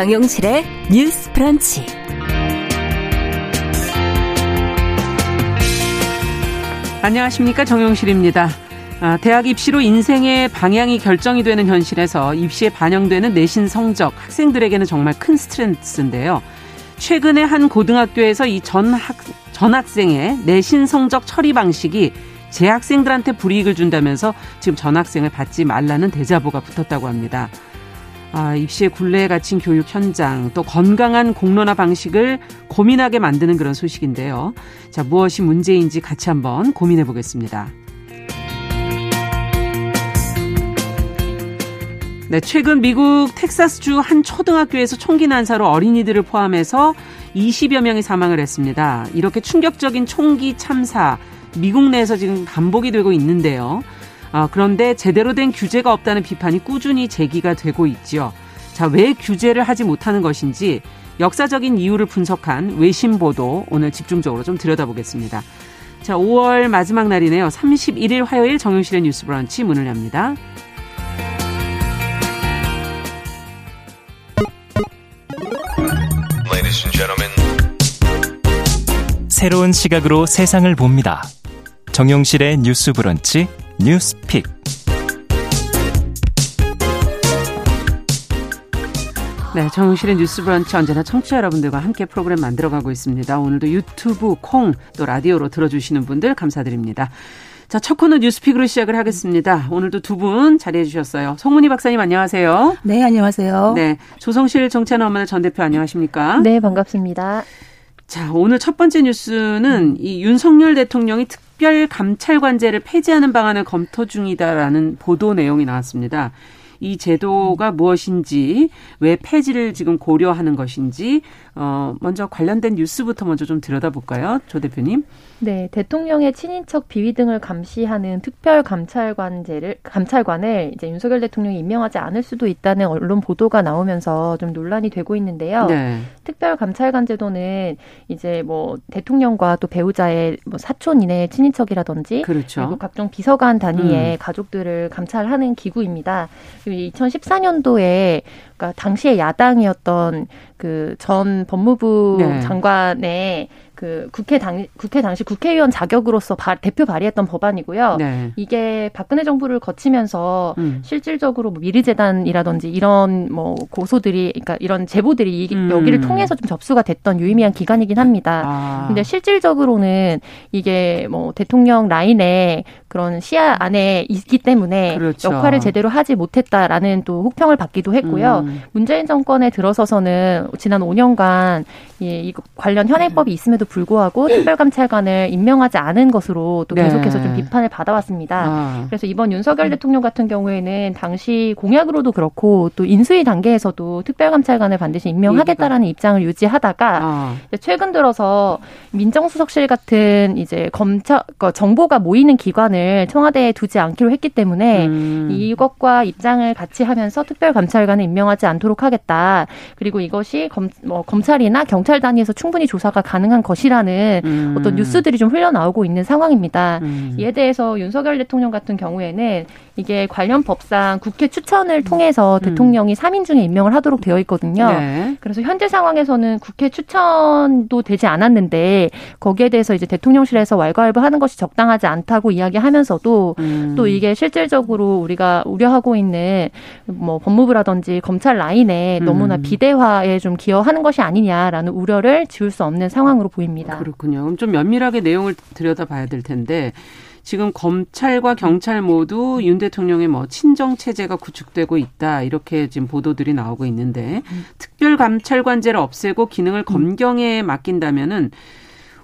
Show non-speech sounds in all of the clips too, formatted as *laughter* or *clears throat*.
정용실의 뉴스 프런치. 안녕하십니까. 정용실입니다. 아, 대학 입시로 인생의 방향이 결정이 되는 현실에서 입시에 반영되는 내신 성적 학생들에게는 정말 큰 스트레스인데요. 최근에 한 고등학교에서 이 전 학, 전 학생의 내신 성적 처리 방식이 재학생들한테 불이익을 준다면서 지금 전 학생을 받지 말라는 대자보가 붙었다고 합니다. 아, 입시의 굴레에 갇힌 교육 현장, 또 건강한 공론화 방식을 고민하게 만드는 그런 소식인데요. 자, 무엇이 문제인지 같이 한번 고민해 보겠습니다. 네, 최근 미국 텍사스주 한 초등학교에서 총기 난사로 어린이들을 포함해서 20여 명이 사망을 했습니다. 이렇게 충격적인 총기 참사, 미국 내에서 지금 반복이 되고 있는데요. 아, 그런데 제대로 된 규제가 없다는 비판이 꾸준히 제기가 되고 있지요. 자, 왜 규제를 하지 못하는 것인지 역사적인 이유를 분석한 외신 보도 오늘 집중적으로 좀 들여다보겠습니다. 자, 5월 마지막 날이네요. 31일 화요일 정용실의 뉴스 브런치 문을 엽니다. 새로운 시각으로 세상을 봅니다. 정용실의 뉴스 브런치 뉴스픽. 네, 정용실의 뉴스 브런치 언제나 청취자 여러분들과 함께 프로그램 만들어가고 있습니다. 오늘도 유튜브, 콩, 또 라디오로 들어주시는 분들 감사드립니다. 자, 첫 코너 뉴스픽으로 시작을 하겠습니다. 오늘도 두 분 자리해 주셨어요. 송문희 박사님 안녕하세요. 네, 안녕하세요. 네, 조성실 정치하는 엄마들 전 대표 안녕하십니까? 네, 반갑습니다. 자, 오늘 첫 번째 뉴스는 이 윤석열 대통령이 특 별 감찰 관제를 폐지하는 방안을 검토 중이다라는 보도 내용이 나왔습니다. 이 제도가 무엇인지 왜 폐지를 지금 고려하는 것인지 어 먼저 관련된 뉴스부터 먼저 좀 들여다볼까요, 조 대표님? 네, 대통령의 친인척 비위 등을 감시하는 특별 감찰관제를 감찰관을 이제 윤석열 대통령이 임명하지 않을 수도 있다는 언론 보도가 나오면서 좀 논란이 되고 있는데요. 네. 특별 감찰관 제도는 이제 뭐 대통령과 또 배우자의 뭐 사촌 이내 친인척이라든지 그렇죠. 그리고 각종 비서관 단위의 음. 가족들을 감찰하는 기구입니다. 그리고 2014년도에 그러니까 당시에 야당이었던 그 전 법무부 네. 장관의 그 국회 당 국회 당시 국회의원 자격으로서 바, 대표 발의했던 법안이고요. 네. 이게 박근혜 정부를 거치면서 음. 실질적으로 뭐 미르 재단이라든지 이런 뭐 고소들이 그러니까 이런 제보들이 음. 여기를 통해서 좀 접수가 됐던 유의미한 기간이긴 합니다. 아. 근데 실질적으로는 이게 뭐 대통령 라인에 그런 시야 안에 있기 때문에 그렇죠. 역할을 제대로 하지 못했다라는 또 혹평을 받기도 했고요. 음. 문재인 정권에 들어서서는 지난 5년간 이, 이 관련 현행법이 있음에도 불구하고 특별감찰관을 임명하지 않은 것으로 또 네. 계속해서 네. 좀 비판을 받아왔습니다. 아. 그래서 이번 윤석열 음. 대통령 같은 경우에는 당시 공약으로도 그렇고 또 인수위 단계에서도 특별감찰관을 반드시 임명하겠다라는 입장을 유지하다가 아. 최근 들어서 민정수석실 같은 이제 검찰 그러니까 정보가 모이는 기관을 청와대에 두지 않기로 했기 때문에 음. 이것과 입장을 같이 하면서 특별감찰관을 임명하지 않도록 하겠다. 그리고 이것이 검, 뭐 검찰이나 경찰 단위에서 충분히 조사가 가능한 것이 것이라는 음. 어떤 뉴스들이 좀 흘러나오고 있는 상황입니다. 음. 이에 대해서 윤석열 대통령 같은 경우에는 이게 관련 법상 국회 추천을 통해서 음. 대통령이 3인 중에 임명을 하도록 되어 있거든요. 네. 그래서 현재 상황에서는 국회 추천도 되지 않았는데 거기에 대해서 이제 대통령실에서 왈가왈부하는 것이 적당하지 않다고 이야기하면서도 음. 또 이게 실질적으로 우리가 우려하고 있는 뭐 법무부라든지 검찰 라인에 너무나 음. 비대화에 좀 기여하는 것이 아니냐라는 우려를 지울 수 없는 상황으로 보입니다. 그렇군요. 그럼 좀 면밀하게 내용을 들여다봐야 될 텐데 지금 검찰과 경찰 모두 윤 대통령의 뭐 친정 체제가 구축되고 있다 이렇게 지금 보도들이 나오고 있는데 음. 특별 감찰관제를 없애고 기능을 검경에 맡긴다면은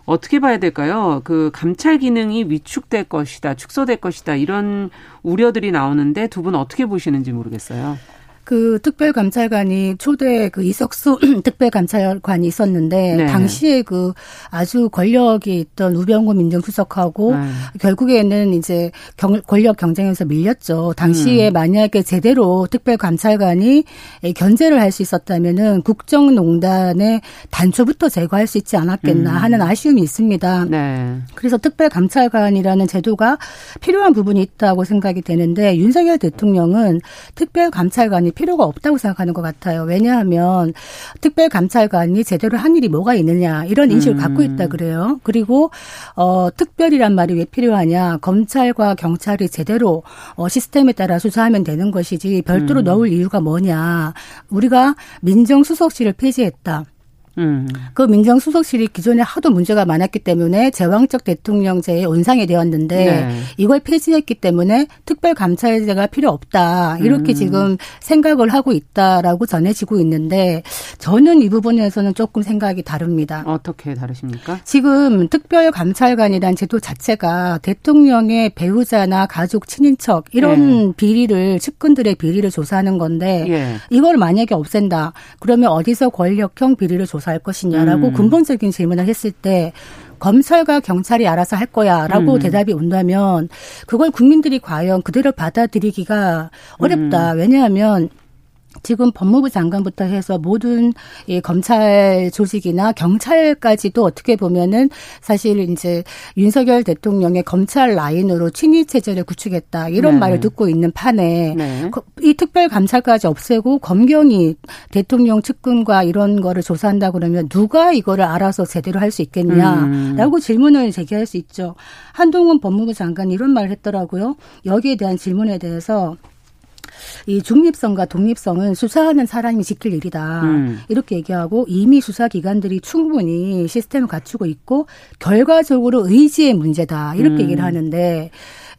어떻게 봐야 될까요? 그 감찰 기능이 위축될 것이다, 축소될 것이다 이런 우려들이 나오는데 두 분 어떻게 보시는지 모르겠어요. 그 특별감찰관이 초대 그 이석수 *clears throat* 특별감찰관이 있었는데 네. 당시에 그 아주 권력이 있던 우병우 민정수석하고 네. 결국에는 이제 경, 권력 경쟁에서 밀렸죠. 당시에 음. 만약에 제대로 특별감찰관이 견제를 할 수 있었다면은 국정농단의 단초부터 제거할 수 있지 않았겠나 음. 하는 아쉬움이 있습니다. 네. 그래서 특별감찰관이라는 제도가 필요한 부분이 있다고 생각이 되는데 윤석열 대통령은 특별감찰관이 필요가 없다고 생각하는 것 같아요. 왜냐하면 특별감찰관이 제대로 한 일이 뭐가 있느냐 이런 인식을 음. 갖고 있다 그래요. 그리고 어 특별이란 말이 왜 필요하냐? 검찰과 경찰이 제대로 어 시스템에 따라 수사하면 되는 것이지 별도로 음. 넣을 이유가 뭐냐? 우리가 민정수석실을 폐지했다. 음. 그 민정수석실이 기존에 하도 문제가 많았기 때문에 제왕적 대통령제의 온상이 되었는데 네. 이걸 폐지했기 때문에 특별감찰제가 필요 없다 이렇게 음. 지금 생각을 하고 있다라고 전해지고 있는데 저는 이 부분에서는 조금 생각이 다릅니다. 어떻게 다르십니까? 지금 특별감찰관이란 제도 자체가 대통령의 배우자나 가족 친인척 이런 네. 비리를 측근들의 비리를 조사하는 건데 예. 이걸 만약에 없앤다 그러면 어디서 권력형 비리를 조사 갈 것이냐라고 음. 근본적인 질문을 했을 때 검찰과 경찰이 알아서 할 거야라고 음. 대답이 온다면 그걸 국민들이 과연 그대로 받아들이기가 어렵다. 음. 왜냐하면 지금 법무부 장관부터 해서 모든 이 검찰 조직이나 경찰까지도 어떻게 보면은 사실 이제 윤석열 대통령의 검찰 라인으로 친위 체제를 구축했다 이런 네. 말을 듣고 있는 판에 네. 이 특별 감찰까지 없애고 검경이 대통령 측근과 이런 거를 조사한다 그러면 누가 이거를 알아서 제대로 할 수 있겠냐라고 음. 질문을 제기할 수 있죠. 한동훈 법무부 장관이 이런 말을 했더라고요. 여기에 대한 질문에 대해서 이 중립성과 독립성은 수사하는 사람이 지킬 일이다. 음. 이렇게 얘기하고 이미 수사 기관들이 충분히 시스템을 갖추고 있고 결과적으로 의지의 문제다. 이렇게 음. 얘기를 하는데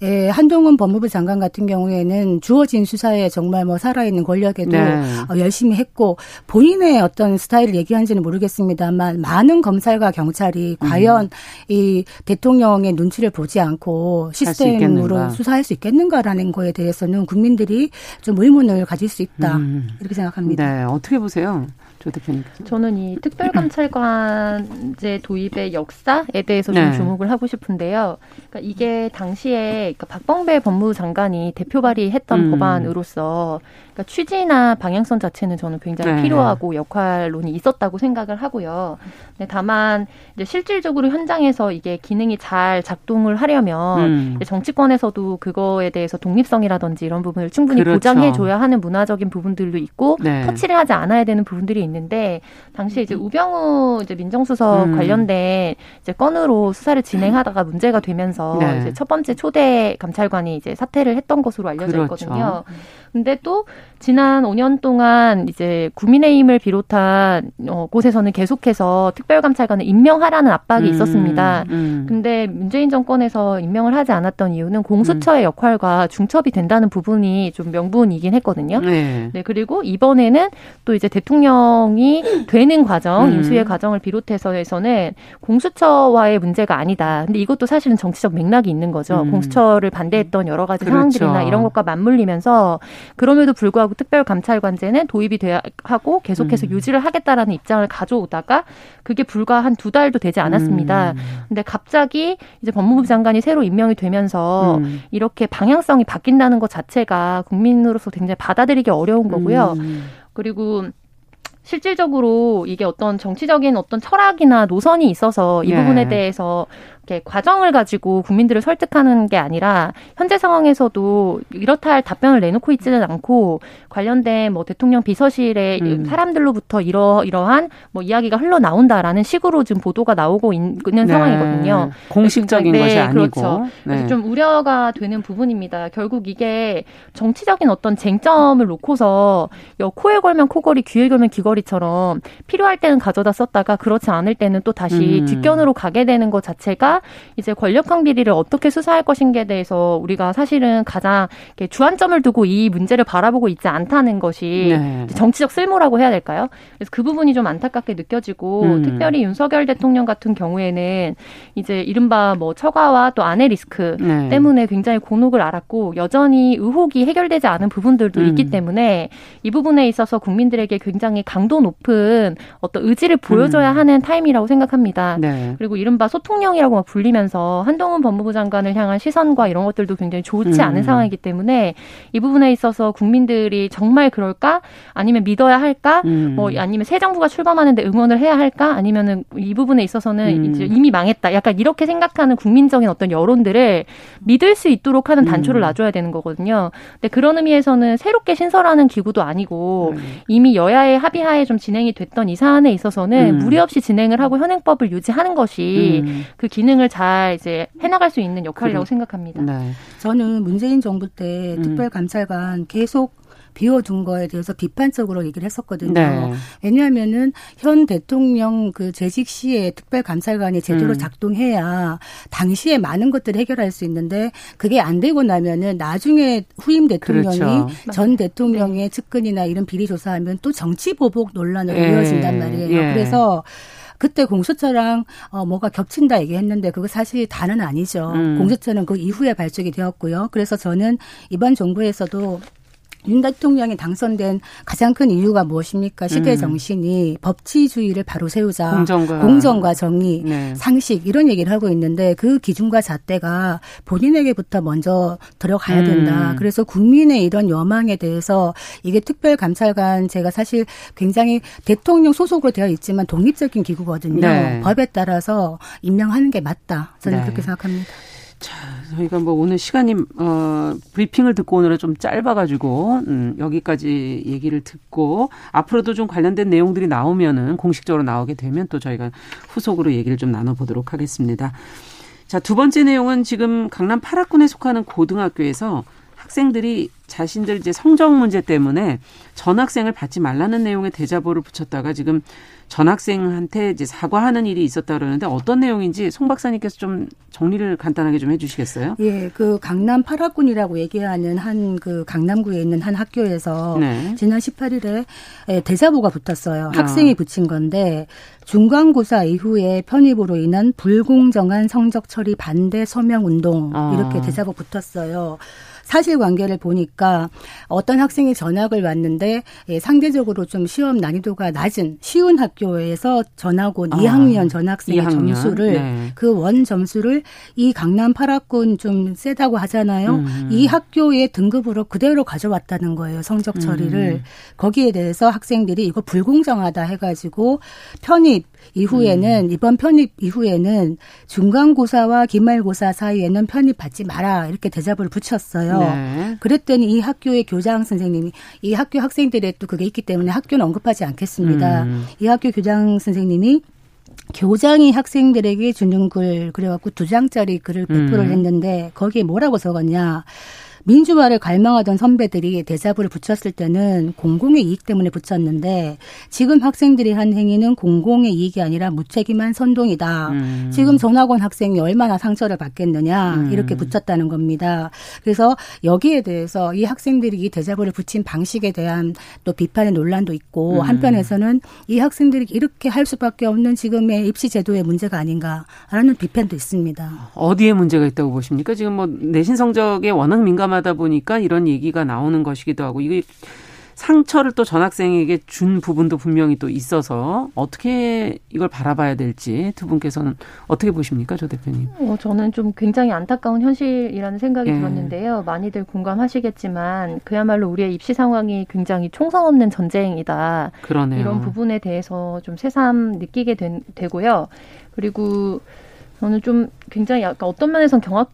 예, 한동훈 법무부 장관 같은 경우에는 주어진 수사에 정말 뭐 살아있는 권력에도 네. 어, 열심히 했고 본인의 어떤 스타일을 얘기한지는 모르겠습니다만 많은 검찰과 경찰이 음. 과연 이 대통령의 눈치를 보지 않고 시스템으로 수 수사할 수 있겠는가라는 거에 대해서는 국민들이 좀 의문을 가질 수 있다 음. 이렇게 생각합니다. 네, 어떻게 보세요? 조 대표님. 저는 이 특별감찰관제 도입의 역사에 대해서 좀 네. 주목을 하고 싶은데요. 그러니까 이게 당시에 그러니까 박범배 법무부 장관이 대표 발의했던 음. 법안으로서 그러니까 취지나 방향성 자체는 저는 굉장히 네. 필요하고 역할론이 있었다고 생각을 하고요. 네, 다만 이제 실질적으로 현장에서 이게 기능이 잘 작동을 하려면 음. 정치권에서도 그거에 대해서 독립성이라든지 이런 부분을 충분히 그렇죠. 보장해줘야 하는 문화적인 부분들도 있고 네. 터치를 하지 않아야 되는 부분들이 있는데 당시에 이제 우병우 이제 민정수석 음. 관련된 이제 건으로 수사를 진행하다가 문제가 되면서 네. 이제 첫 번째 초대 감찰관이 이제 사퇴를 했던 것으로 알려져 그렇죠. 있거든요. 근데 또 지난 5년 동안 이제 국민의힘을 비롯한 어, 곳에서는 계속해서 특별감찰관을 임명하라는 압박이 음, 있었습니다. 음. 근데 문재인 정권에서 임명을 하지 않았던 이유는 공수처의 음. 역할과 중첩이 된다는 부분이 좀 명분이긴 했거든요. 네. 네. 그리고 이번에는 또 이제 대통령이 되는 과정, 음. 인수의 과정을 비롯해서에서는 공수처와의 문제가 아니다. 근데 이것도 사실은 정치적 맥락이 있는 거죠. 음. 공수처를 반대했던 여러 가지 그렇죠. 상황들이나 이런 것과 맞물리면서 그럼에도 불구하고 특별감찰관제는 도입이 돼야 하고 계속해서 음. 유지를 하겠다라는 입장을 가져오다가 그게 불과 한 두 달도 되지 않았습니다. 음. 근데 갑자기 이제 법무부 장관이 새로 임명이 되면서 음. 이렇게 방향성이 바뀐다는 것 자체가 국민으로서 굉장히 받아들이기 어려운 거고요. 음. 그리고 실질적으로 이게 어떤 정치적인 어떤 철학이나 노선이 있어서 이 예. 부분에 대해서 이렇게 과정을 가지고 국민들을 설득하는 게 아니라 현재 상황에서도 이렇다 할 답변을 내놓고 있지는 않고 관련된 뭐 대통령 비서실의 음. 사람들로부터 이러 이러한 뭐 이야기가 흘러 나온다라는 식으로 지금 보도가 나오고 있는 네. 상황이거든요. 공식적인 네, 것이 아니고 그렇죠. 네. 좀 우려가 되는 부분입니다. 결국 이게 정치적인 어떤 쟁점을 놓고서 코에 걸면 코걸이, 귀에 걸면 귀걸이처럼 필요할 때는 가져다 썼다가 그렇지 않을 때는 또 다시 음. 뒷견으로 가게 되는 것 자체가 이제 권력형 비리를 어떻게 수사할 것인가에 대해서 우리가 사실은 가장 주안점을 두고 이 문제를 바라보고 있지 않다는 것이 네. 정치적 쓸모라고 해야 될까요? 그래서 그 부분이 좀 안타깝게 느껴지고 음. 특별히 윤석열 대통령 같은 경우에는 이제 이른바 뭐 처가와 또 아내 리스크 네. 때문에 굉장히 곤혹을 알았고 여전히 의혹이 해결되지 않은 부분들도 음. 있기 때문에 이 부분에 있어서 국민들에게 굉장히 강도 높은 어떤 의지를 보여줘야 음. 하는 타임이라고 생각합니다. 네. 그리고 이른바 소통령이라고 불리면서 한동훈 법무부 장관을 향한 시선과 이런 것들도 굉장히 좋지 않은 음. 상황이기 때문에 이 부분에 있어서 국민들이 정말 그럴까? 아니면 믿어야 할까? 음. 뭐 아니면 새 정부가 출범하는데 응원을 해야 할까? 아니면은 이 부분에 있어서는 음. 이제 이미 망했다. 약간 이렇게 생각하는 국민적인 어떤 여론들을 믿을 수 있도록 하는 단초를 음. 놔줘야 되는 거거든요. 근데 그런 의미에서는 새롭게 신설하는 기구도 아니고 네. 이미 여야의 합의하에 좀 진행이 됐던 이 사안에 있어서는 음. 무리 없이 진행을 하고 현행법을 유지하는 것이 음. 그 기능 을 잘 이제 해나갈 수 있는 역할이라고 생각합니다. 네. 저는 문재인 정부 때 음. 특별감찰관 계속 비워둔 거에 대해서 비판적으로 얘기를 했었거든요. 네. 왜냐하면은 현 대통령 그 재직 시에 특별감찰관이 제대로 음. 작동해야 당시에 많은 것들을 해결할 수 있는데 그게 안 되고 나면은 나중에 후임 대통령이 그렇죠. 전 대통령의 네. 측근이나 이런 비리 조사하면 또 정치 보복 논란으로 예. 이어진단 말이에요. 예. 그래서 그때 공수처랑 어 뭐가 겹친다 얘기했는데 그거 사실 다는 아니죠. 음. 공수처는 그 이후에 발족이 되었고요. 그래서 저는 이번 정부에서도 윤 대통령이 당선된 가장 큰 이유가 무엇입니까? 시대 음. 정신이 법치주의를 바로 세우자. 공정과, 공정과 정의, 네. 상식 이런 얘기를 하고 있는데 그 기준과 잣대가 본인에게부터 먼저 들어가야 된다. 음. 그래서 국민의 이런 여망에 대해서 이게 특별감찰관 제가 사실 굉장히 대통령 소속으로 되어 있지만 독립적인 기구거든요. 네. 법에 따라서 임명하는 게 맞다. 저는 네. 그렇게 생각합니다. 자, 저희가 뭐 오늘 시간이 어 브리핑을 듣고 오늘은 좀 짧아가지고 음, 여기까지 얘기를 듣고 앞으로도 좀 관련된 내용들이 나오면은 공식적으로 나오게 되면 또 저희가 후속으로 얘기를 좀 나눠보도록 하겠습니다. 자, 두 번째 내용은 지금 강남 파락군에 속하는 고등학교에서 학생들이 자신들 이제 성적 문제 때문에 전학생을 받지 말라는 내용의 대자보를 붙였다가 지금 전 학생한테 이제 사과하는 일이 있었다 그러는데 어떤 내용인지 송 박사님께서 좀 정리를 간단하게 좀 해주시겠어요? 예, 그 강남 파라군이라고 얘기하는 한 그 강남구에 있는 한 학교에서 네. 지난 18일에 예, 대자보가 붙었어요. 아. 학생이 붙인 건데 중간고사 이후에 편입으로 인한 불공정한 성적 처리 반대 서명 운동 아. 이렇게 대자보 붙었어요. 사실관계를 보니까 어떤 학생이 전학을 왔는데 예, 상대적으로 좀 시험 난이도가 낮은 쉬운 학교에서 전학 온 아, 2학년 전학생의 2학년? 점수를 네. 그원 점수를 이 강남 파라군 좀 세다고 하잖아요. 음. 이 학교의 등급으로 그대로 가져왔다는 거예요. 성적 처리를. 음. 거기에 대해서 학생들이 이거 불공정하다 해가지고 편입 이후에는 음. 이번 편입 이후에는 중간고사와 기말고사 사이에는 편입 받지 마라 이렇게 대답을 붙였어요. 네. 그랬더니 이 학교의 교장 선생님이 이 학교 학생들의 또 그게 있기 때문에 학교는 언급하지 않겠습니다. 음. 이 학교 교장 선생님이 교장이 학생들에게 주는 글 그래갖고 두 장짜리 글을 배포를 음. 했는데 거기에 뭐라고 적었냐. 민주화를 갈망하던 선배들이 대자부를 붙였을 때는 공공의 이익 때문에 붙였는데 지금 학생들이 한 행위는 공공의 이익이 아니라 무책임한 선동이다. 음. 지금 전학원 학생이 얼마나 상처를 받겠느냐 음. 이렇게 붙였다는 겁니다. 그래서 여기에 대해서 이 학생들이 이 대자부를 붙인 방식에 대한 또 비판의 논란도 있고 음. 한편에서는 이 학생들이 이렇게 할 수밖에 없는 지금의 입시 제도의 문제가 아닌가라는 비판도 있습니다. 어디에 문제가 있다고 보십니까? 지금 뭐 내신 성적에 워낙 민감한 하다 보니까 이런 얘기가 나오는 것이기도 하고 이게 상처를 또 전학생에게 준 부분도 분명히 또 있어서 어떻게 이걸 바라봐야 될지 두 분께서는 어떻게 보십니까, 조 대표님? 어, 저는 좀 굉장히 안타까운 현실이라는 생각이 예. 들었는데요. 많이들 공감하시겠지만 그야말로 우리의 입시 상황이 굉장히 총성 없는 전쟁이다. 그러네요. 이런 부분에 대해서 좀 새삼 느끼게 된, 되고요. 그리고 저는 좀 굉장히 약간 어떤 면에선 경악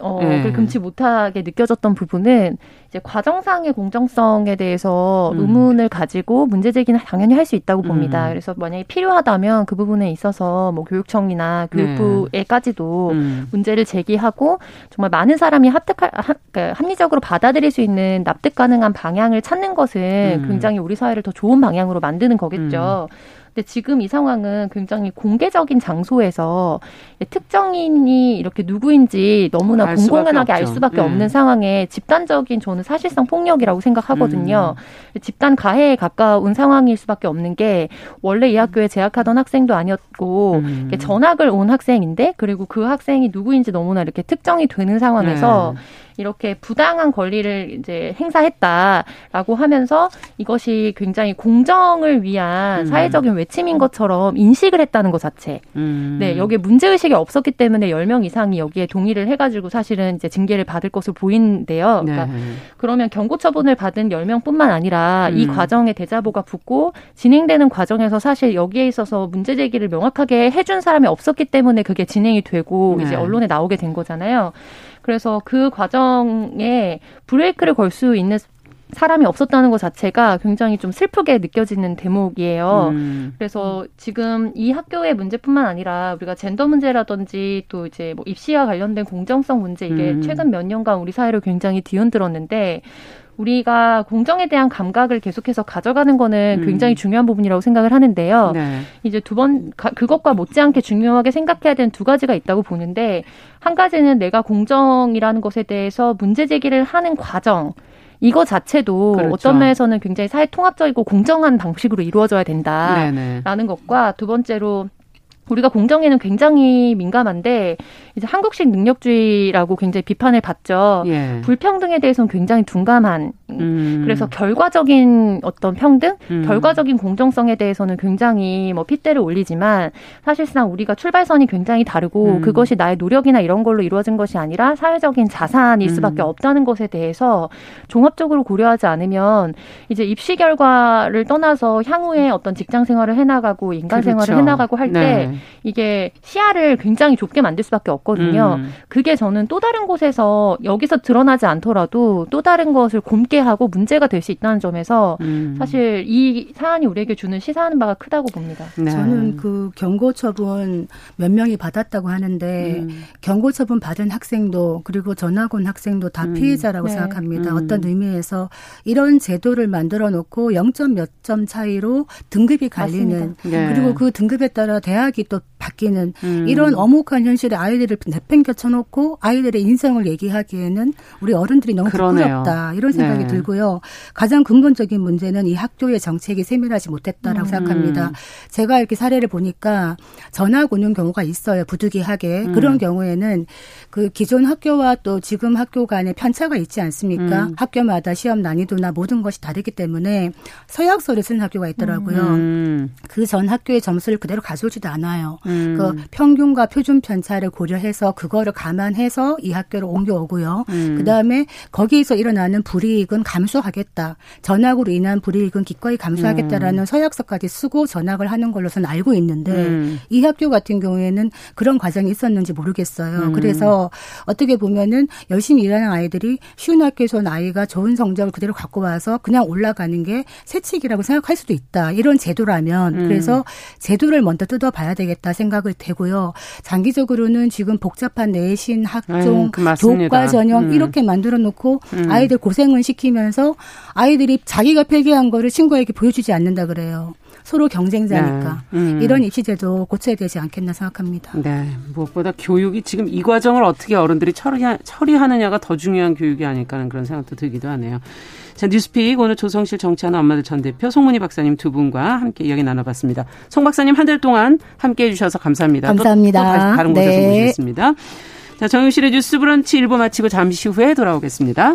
어, 네. 그 금치 못하게 느껴졌던 부분은 이제 과정상의 공정성에 대해서 음. 의문을 가지고 문제 제기는 당연히 할 수 있다고 봅니다. 음. 그래서 만약에 필요하다면 그 부분에 있어서 뭐 교육청이나 교육부에까지도 네. 음. 문제를 제기하고 정말 많은 사람이 합득할 하, 그러니까 합리적으로 받아들일 수 있는 납득 가능한 방향을 찾는 것은 음. 굉장히 우리 사회를 더 좋은 방향으로 만드는 거겠죠. 음. 근데 지금 이 상황은 굉장히 공개적인 장소에서 특정인이 이렇게 누구인지 너무나 알 공공연하게 알 수밖에 음. 없는 상황에 집단적인 저는 사실상 폭력이라고 생각하거든요. 음. 집단 가해에 가까운 상황일 수밖에 없는 게 원래 이 학교에 재학하던 학생도 아니었고 음. 전학을 온 학생인데 그리고 그 학생이 누구인지 너무나 이렇게 특정이 되는 상황에서 네. 이렇게 부당한 권리를 이제 행사했다라고 하면서 이것이 굉장히 공정을 위한 음. 사회적인 외침인 것처럼 인식을 했다는 것 자체. 음. 네, 여기에 문제의식이 없었기 때문에 10명 이상이 여기에 동의를 해가지고 사실은 이제 징계를 받을 것으로 보이는데요. 그러니까 네. 그러면 경고 처분을 받은 10명뿐만 아니라 음. 이 과정에 대자보가 붙고 진행되는 과정에서 사실 여기에 있어서 문제 제기를 명확하게 해준 사람이 없었기 때문에 그게 진행이 되고 네. 이제 언론에 나오게 된 거잖아요. 그래서 그 과정에 브레이크를 걸 수 있는 사람이 없었다는 것 자체가 굉장히 좀 슬프게 느껴지는 대목이에요. 음. 그래서 지금 이 학교의 문제뿐만 아니라 우리가 젠더 문제라든지 또 이제 뭐 입시와 관련된 공정성 문제 이게 음. 최근 몇 년간 우리 사회를 굉장히 뒤흔들었는데 우리가 공정에 대한 감각을 계속해서 가져가는 거는 음. 굉장히 중요한 부분이라고 생각을 하는데요. 네. 이제 두 번 그것과 못지않게 중요하게 생각해야 되는 두 가지가 있다고 보는데 한 가지는 내가 공정이라는 것에 대해서 문제 제기를 하는 과정 이거 자체도 그렇죠. 어떤 면에서는 굉장히 사회 통합적이고 공정한 방식으로 이루어져야 된다라는 네네. 것과 두 번째로 우리가 공정에는 굉장히 민감한데 이제 한국식 능력주의라고 굉장히 비판을 받죠. 예. 불평등에 대해서는 굉장히 둔감한. 음. 그래서 결과적인 어떤 평등, 음. 결과적인 공정성에 대해서는 굉장히 뭐 핏대를 올리지만 사실상 우리가 출발선이 굉장히 다르고 음. 그것이 나의 노력이나 이런 걸로 이루어진 것이 아니라 사회적인 자산일 음. 수밖에 없다는 것에 대해서 종합적으로 고려하지 않으면 이제 입시 결과를 떠나서 향후에 어떤 직장 생활을 해나가고 인간 그렇죠. 생활을 해나가고 할때 네. 이게 시야를 굉장히 좁게 만들 수밖에 없거든요. 음. 그게 저는 또 다른 곳에서 여기서 드러나지 않더라도 또 다른 것을 곰게 하고 문제가 될 수 있다는 점에서 음. 사실 이 사안이 우리에게 주는 시사하는 바가 크다고 봅니다. 네. 저는 그 경고 처분 몇 명이 받았다고 하는데 음. 경고 처분 받은 학생도 그리고 전학 온 학생도 다 음. 피해자라고 네. 생각합니다. 음. 어떤 의미에서 이런 제도를 만들어 놓고 0점 몇 점 차이로 등급이 갈리는 네. 그리고 그 등급에 따라 대학이 또 바뀌는 음. 이런 어목한 현실에 아이들을 내팽겨 쳐놓고 아이들의 인생을 얘기하기에는 우리 어른들이 너무. 부끄럽다 이런 생각이 네. 들고요. 가장 근본적인 문제는 이 학교의 정책이 세밀하지 못했다라고 음. 생각합니다. 제가 이렇게 사례를 보니까 전학 오는 경우가 있어요. 부득이하게 음. 그런 경우에는 그 기존 학교와 또 지금 학교 간에 편차가 있지 않습니까? 음. 학교마다 시험 난이도나 모든 것이 다르기 때문에 서약서를 쓴 학교가 있더라고요. 음. 그전 학교의 점수를 그대로 가져오지도 않아요. 음. 그 평균과 표준 편차를 고려해서 그거를 감안해서 이 학교를 옮겨오고요. 음. 그 다음에 거기에서 일어나는 불이익은 감수하겠다. 전학으로 인한 불이익은 기꺼이 감수하겠다라는 음. 서약서까지 쓰고 전학을 하는 걸로서는 알고 있는데 음. 이 학교 같은 경우에는 그런 과정이 있었는지 모르겠어요. 음. 그래서 어떻게 보면은 열심히 일하는 아이들이 쉬운 학교에서 아이가 좋은 성적을 그대로 갖고 와서 그냥 올라가는 게 세칙이라고 생각할 수도 있다. 이런 제도라면 음. 그래서 제도를 먼저 뜯어봐야 되 겠다 생각을 되고요. 장기적으로는 지금 복잡한 내신, 학종, 음, 교과 전형 음. 이렇게 만들어 놓고 음. 아이들 고생을 시키면서 아이들이 자기가 필기한 거를 친구에게 보여주지 않는다 그래요. 서로 경쟁자니까 네. 음. 이런 입시제도 고쳐야 되지 않겠나 생각합니다. 네, 무엇보다 교육이 지금 이 과정을 어떻게 어른들이 처리하, 처리하느냐가 더 중요한 교육이 아닐까 하는 그런 생각도 들기도 하네요. 자, 뉴스픽 오늘 조성실 정치하는 엄마들 전 대표 송문희 박사님 두 분과 함께 이야기 나눠봤습니다. 송 박사님 한 달 동안 함께 해주셔서 감사합니다. 감사합니다. 또, 또 다른 곳에서 네. 모시겠습니다. 자, 정유실의 뉴스 브런치 일부 마치고 잠시 후에 돌아오겠습니다.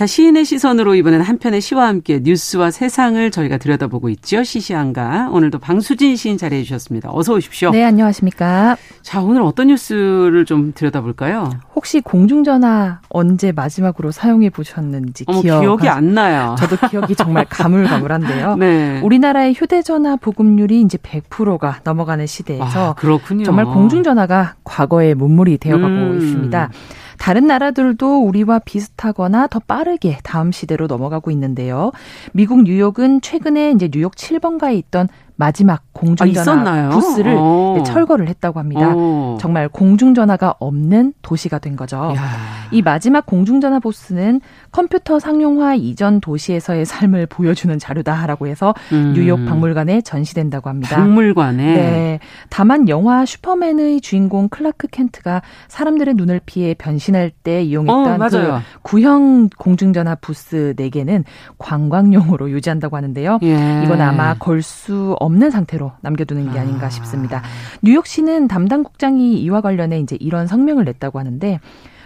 자, 시인의 시선으로 이번에는 한 편의 시와 함께 뉴스와 세상을 저희가 들여다보고 있죠. 시시한가. 오늘도 방수진 시인 자리해 주셨습니다. 어서 오십시오. 네, 안녕하십니까. 자, 오늘 어떤 뉴스를 좀 들여다볼까요? 혹시 공중전화 언제 마지막으로 사용해 보셨는지 어머, 기억 기억이 안 나요. 저도 기억이 정말 가물가물한데요. *laughs* 네. 우리나라의 휴대전화 보급률이 이제 100%가 넘어가는 시대에서 아, 그렇군요. 정말 공중전화가 과거의 문물이 되어가고 음. 있습니다. 다른 나라들도 우리와 비슷하거나 더 빠르게 다음 시대로 넘어가고 있는데요. 미국 뉴욕은 최근에 이제 뉴욕 7번가에 있던 마지막 공중전화 아, 부스를 어. 철거를 했다고 합니다. 오. 어. 정말 공중전화가 없는 도시가 된 거죠. 야. 이 마지막 공중전화 부스는 컴퓨터 상용화 이전 도시에서의 삶을 보여주는 자료다라고 해서 음. 뉴욕 박물관에 전시된다고 합니다. 박물관에. 네. 다만 영화 슈퍼맨의 주인공 클라크 켄트가 사람들의 눈을 피해 변신할 때 이용했던 어, 그 구형 공중전화 부스 4개는 관광용으로 유지한다고 하는데요. 예. 이건 아마 걸수 없는 상태로 남겨두는 게 아닌가 아. 싶습니다. 뉴욕시는 담당 국장이 이와 관련해 이제 이런 성명을 냈다고 하는데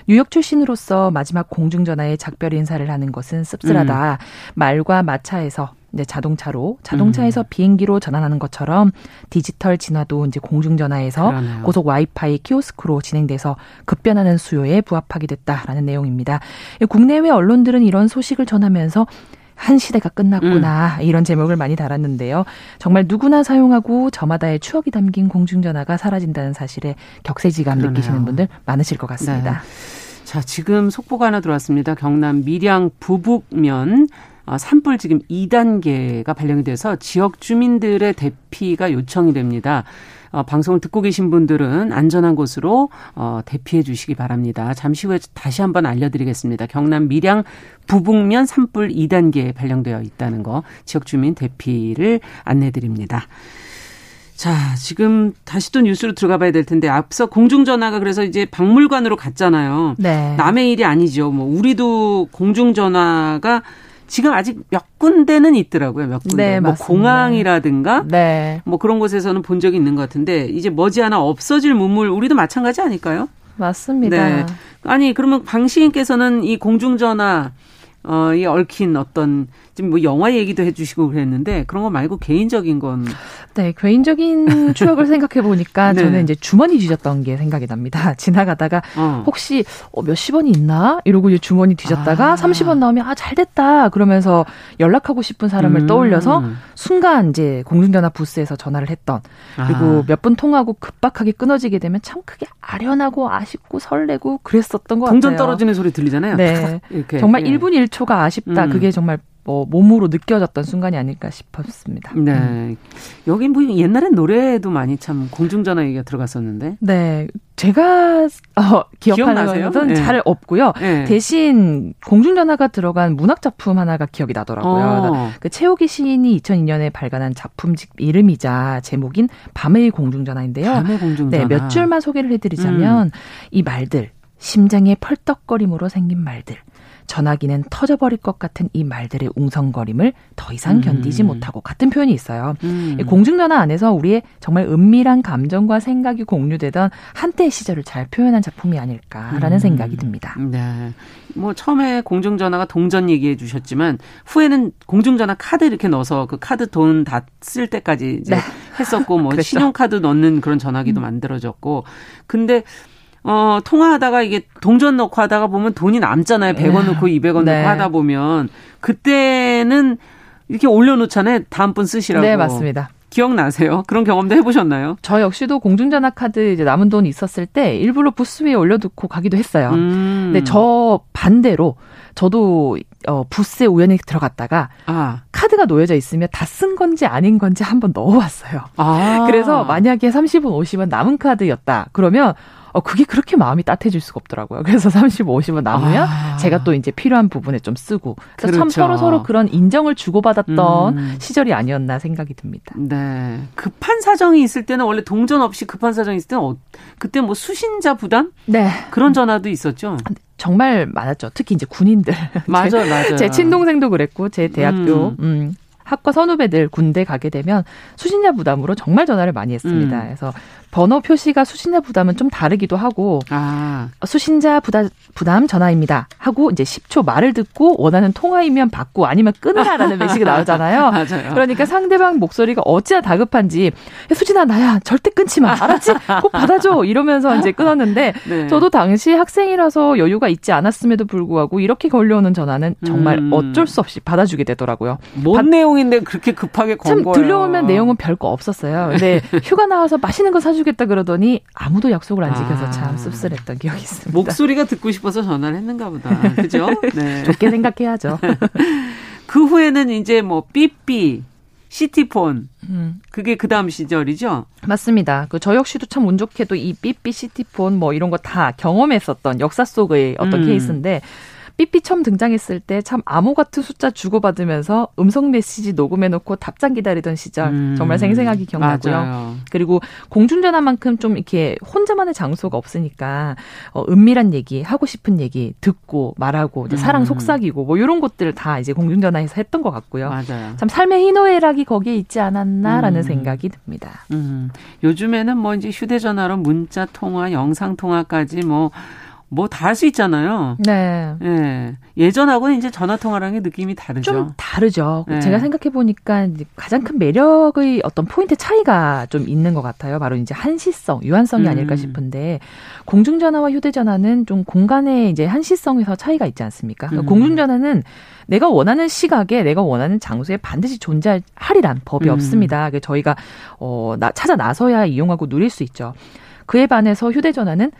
뉴욕 출신으로서 마지막 공중전화에 작별 인사를 하는 것은 씁쓸하다. 음. 말과 마차에서 이제 자동차로 자동차에서 음. 비행기로 전환하는 것처럼 디지털 진화도 이제 공중전화에서 그러네요. 고속 와이파이 키오스크로 진행돼서 급변하는 수요에 부합하게 됐다라는 내용입니다. 국내외 언론들은 이런 소식을 전하면서 한 시대가 끝났구나 음. 이런 제목을 많이 달았는데요. 정말 누구나 사용하고 저마다의 추억이 담긴 공중전화가 사라진다는 사실에 격세지감 그러네요. 느끼시는 분들 많으실 것 같습니다. 네. 자, 지금 속보가 하나 들어왔습니다. 경남 밀양 부북면 어, 산불 지금 2단계가 발령이 돼서 지역 주민들의 대피가 요청이 됩니다. 어, 방송을 듣고 계신 분들은 안전한 곳으로 어, 대피해 주시기 바랍니다. 잠시 후에 다시 한번 알려드리겠습니다. 경남 밀양 부북면 산불 2단계 발령되어 있다는 거 지역 주민 대피를 안내드립니다. 자, 지금 다시 또 뉴스로 들어가 봐야 될 텐데 앞서 공중전화가 그래서 이제 박물관으로 갔잖아요. 네. 남의 일이 아니죠. 뭐 우리도 공중전화가 지금 아직 몇 군데는 있더라고요. 몇 군데. 네, 뭐 공항이라든가 네. 뭐 그런 곳에서는 본 적이 있는 것 같은데 이제 머지않아 없어질 문물 우리도 마찬가지 아닐까요? 맞습니다. 네. 아니 그러면 방 시인께서는 이 공중전화 어, 이 얽힌 어떤 지금 뭐 영화 얘기도 해주시고 그랬는데 그런 거 말고 개인적인 건 네, 개인적인 *laughs* 추억을 생각해 보니까 네. 저는 이제 주머니 뒤졌던 게 생각이 납니다. *laughs* 지나가다가 어. 혹시 어, 몇십 원이 있나 이러고 이제 주머니 뒤졌다가 아. 30원 나오면 아 잘 됐다 그러면서 연락하고 싶은 사람을 음. 떠올려서 순간 이제 공중전화 부스에서 전화를 했던 그리고 아. 몇분 통하고 급박하게 끊어지게 되면 참 크게 아련하고 아쉽고 설레고 그랬었던 것 동전 같아요. 동전 떨어지는 소리 들리잖아요. 네. 정말 예. 1분 1초가 아쉽다. 음. 그게 정말 뭐 몸으로 느껴졌던 순간이 아닐까 싶었습니다. 네. 음. 여기 뭐 옛날엔 노래도 많이 참 공중전화 얘기가 들어갔었는데. 네. 제가 어, 기억하는 것은 네. 잘 없고요. 네. 대신 공중전화가 들어간 문학 작품 하나가 기억이 나더라고요. 어. 그 최호기 시인이 2002년에 발간한 작품 이름이자 제목인 밤의 공중전화인데요. 밤의 공중전화. 네, 몇 줄만 소개를 해드리자면 음. 이 말들 심장의 펄떡거림으로 생긴 말들. 전화기는 터져버릴 것 같은 이 말들의 웅성거림을 더 이상 견디지 음. 못하고 같은 표현이 있어요. 음. 공중전화 안에서 우리의 정말 은밀한 감정과 생각이 공유되던 한때의 시절을 잘 표현한 작품이 아닐까라는 음. 생각이 듭니다. 네. 뭐 처음에 공중전화가 동전 얘기해 주셨지만 후에는 공중전화 카드 이렇게 넣어서 그 카드 돈 다 쓸 때까지 이제 네. 했었고 뭐 *laughs* 신용카드 넣는 그런 전화기도 음. 만들어졌고 근데 어, 통화하다가 이게 동전 넣고 하다가 보면 돈이 남잖아요. 100원 넣고 200원 네. 넣고 하다 보면 그때는 이렇게 올려놓잖아요. 다음 분 쓰시라고. 네, 맞습니다. 기억나세요? 그런 경험도 해보셨나요? 저 역시도 공중전화 카드 이제 남은 돈 있었을 때 일부러 부스 위에 올려두고 가기도 했어요. 음. 근데 저 반대로 저도 어, 부스에 우연히 들어갔다가 아. 카드가 놓여져 있으면 다 쓴 건지 아닌 건지 한번 넣어왔어요. 아. 그래서 만약에 30원, 50원 남은 카드였다. 그러면 어, 그게 그렇게 마음이 따뜻해질 수가 없더라고요. 그래서 30, 50원 남으면 아. 제가 또 이제 필요한 부분에 좀 쓰고. 그래서 그렇죠. 참 서로 서로 그런 인정을 주고받았던 음. 시절이 아니었나 생각이 듭니다. 네. 급한 사정이 있을 때는 원래 동전 없이 급한 사정이 있을 때는 어, 그때 뭐 수신자 부담? 네. 그런 전화도 있었죠. 정말 많았죠. 특히 이제 군인들. 맞아, *laughs* 맞아. 제 친동생도 그랬고 제 대학교 음. 음 학과 선후배들 군대 가게 되면 수신자 부담으로 정말 전화를 많이 했습니다. 음. 그래서 번호 표시가 수신자 부담은 좀 다르기도 하고 아. 수신자 부담, 부담 전화입니다 하고 이제 10초 말을 듣고 원하는 통화이면 받고 아니면 끊으라라는 *laughs* 메시지가 나오잖아요. 맞아요. 그러니까 상대방 목소리가 어찌나 다급한지 수진아 나야 절대 끊지 마 알았지 꼭 받아줘 이러면서 이제 끊었는데 *laughs* 네. 저도 당시 학생이라서 여유가 있지 않았음에도 불구하고 이렇게 걸려오는 전화는 정말 음. 어쩔 수 없이 받아주게 되더라고요. 뭔 받, 내용 인데 그렇게 급하게 건 거예요? 들려오면 내용은 별거 없었어요. 근데 *laughs* 휴가 나와서 맛있는 거 사주 해주겠다 그러더니 아무도 약속을 안 지켜서 아. 참 씁쓸했던 기억이 있습니다. 목소리가 듣고 싶어서 전화를 했는가 보다. 그죠? *laughs* 네. 좋게 생각해야죠. *laughs* 그 후에는 이제 뭐 삐삐, 시티폰, 음. 그게 그 다음 시절이죠? 맞습니다. 그 저 역시도 참 운 좋게도 이 삐삐, 시티폰 뭐 이런 거 다 경험했었던 역사 속의 어떤 음. 케이스인데 삐삐 처음 등장했을 때 참 암호 같은 숫자 주고받으면서 음성 메시지 녹음해놓고 답장 기다리던 시절 음, 정말 생생하게 기억나고요. 맞아요. 그리고 공중전화만큼 좀 이렇게 혼자만의 장소가 없으니까 어, 은밀한 얘기, 하고 싶은 얘기 듣고 말하고 이제 사랑 음. 속삭이고 뭐 이런 것들 다 이제 공중전화에서 했던 것 같고요. 맞아요. 참 삶의 희노애락이 거기에 있지 않았나라는 음. 생각이 듭니다. 음. 요즘에는 뭐 이제 휴대전화로 문자 통화, 영상 통화까지 뭐 뭐 다 할 수 있잖아요. 네. 예. 예전하고는 이제 전화 통화랑의 느낌이 다르죠. 좀 다르죠. 네. 제가 생각해 보니까 가장 큰 매력의 어떤 포인트 차이가 좀 있는 것 같아요. 바로 이제 한시성, 유한성이 음. 아닐까 싶은데 공중전화와 휴대전화는 좀 공간의 이제 한시성에서 차이가 있지 않습니까? 그러니까 음. 공중전화는 내가 원하는 시각에 내가 원하는 장소에 반드시 존재하리란 법이 음. 없습니다. 저희가 어, 나, 찾아 나서야 이용하고 누릴 수 있죠. 그에 반해서 휴대전화는